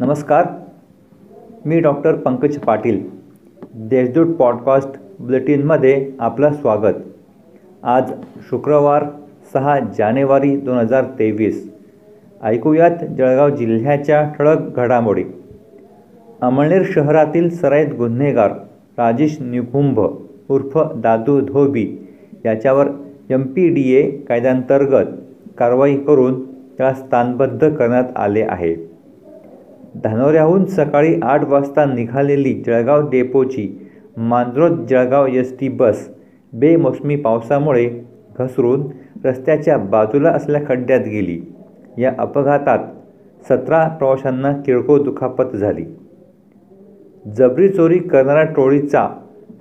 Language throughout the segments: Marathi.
नमस्कार मी डॉक्टर पंकज पाटील देशदूत पॉडकास्ट बुलेटिनमध्ये आपलं स्वागत. आज शुक्रवार सहा जानेवारी दोन हजार तेवीस. ऐकूयात जळगाव जिल्ह्याच्या ठळक घडामोडी. अमळनेर शहरातील सराईत गुन्हेगार राजेश निकुंभ उर्फ दादू धोबी याच्यावर एम पी डी ए कायद्यांतर्गत कारवाई करून त्याला स्थानबद्ध करण्यात आले आहे. धानोऱ्याहून सकाळी आठ वाजता निघालेली Jalgaon डेपोची Manjrod Jalgaon S T bus बेमोसमी पावसामुळे घसरून रस्त्याच्या बाजूला असल्या खड्ड्यात गेली. या अपघातात सतरा प्रवाशांना किरकोळ दुखापत झाली. जबरी चोरी करणाऱ्या टोळीचा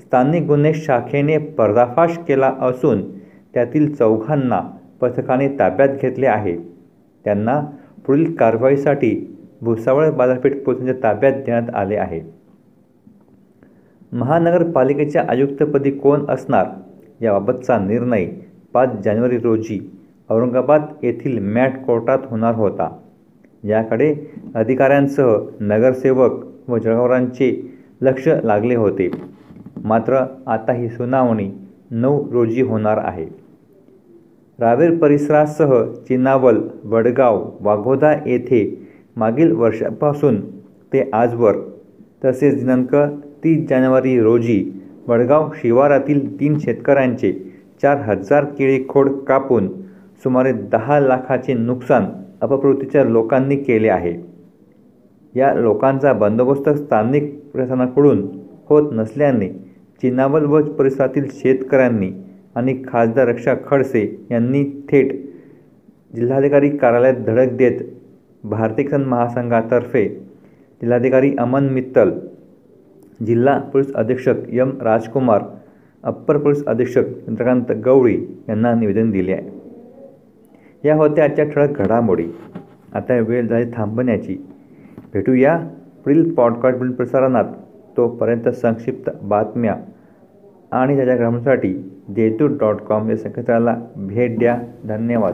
स्थानिक गुन्हे शाखेने पर्दाफाश केला असून त्यातील चौघांना पथकाने ताब्यात घेतले आहे. त्यांना पुढील कारवाईसाठी भुसावळ बाजारपेठ पोलिसांच्या ताब्यात देण्यात आले आहे. महानगरपालिकेच्या आयुक्तपदी कोण असणार याबाबतचा निर्णय पाच जानेवारी रोजी औरंगाबाद येथील मॅट कोर्टात होणार होता. याकडे अधिकाऱ्यांसह नगरसेवक व जळगावरांचे लक्ष लागले होते. मात्र आता ही सुनावणी नऊ रोजी होणार आहे. रावेर परिसरासह चिनावल वडगाव वाघोदा येथे मागील वर्षापासून ते आजवर. तसेच दिनांक तीस जानेवारी रोजी वडगाव शिवारातील तीन शेतकऱ्यांचे चार हजार केळी खोड कापून सुमारे दहा लाखाचे नुकसान अपप्रवृत्तीच्या लोकांनी केले आहे. या लोकांचा बंदोबस्त स्थानिक प्रशासनाकडून होत नसल्याने चिनावल व परिसरातील शेतकऱ्यांनी आणि खासदार रक्षा खडसे यांनी थेट जिल्हाधिकारी कार्यालयात धडक देत भारतीय किसान महासंघातर्फे जिल्हाधिकारी अमन मित्तल जिल्हा पोलीस अधीक्षक एम राजकुमार अप्पर पोलीस अधीक्षक चंद्रकांत गवळी यांना निवेदन दिले आहे. या होत्या आजच्या ठळक घडामोडी. आता वेळ झाली थांबण्याची. भेटूया पुढील पॉडकास्ट प्रसारणात. तोपर्यंत संक्षिप्त बातम्या आणि त्याच्या ग्रामांसाठी जेतू डॉट कॉम या संकेतस्थळाला भेट द्या. धन्यवाद.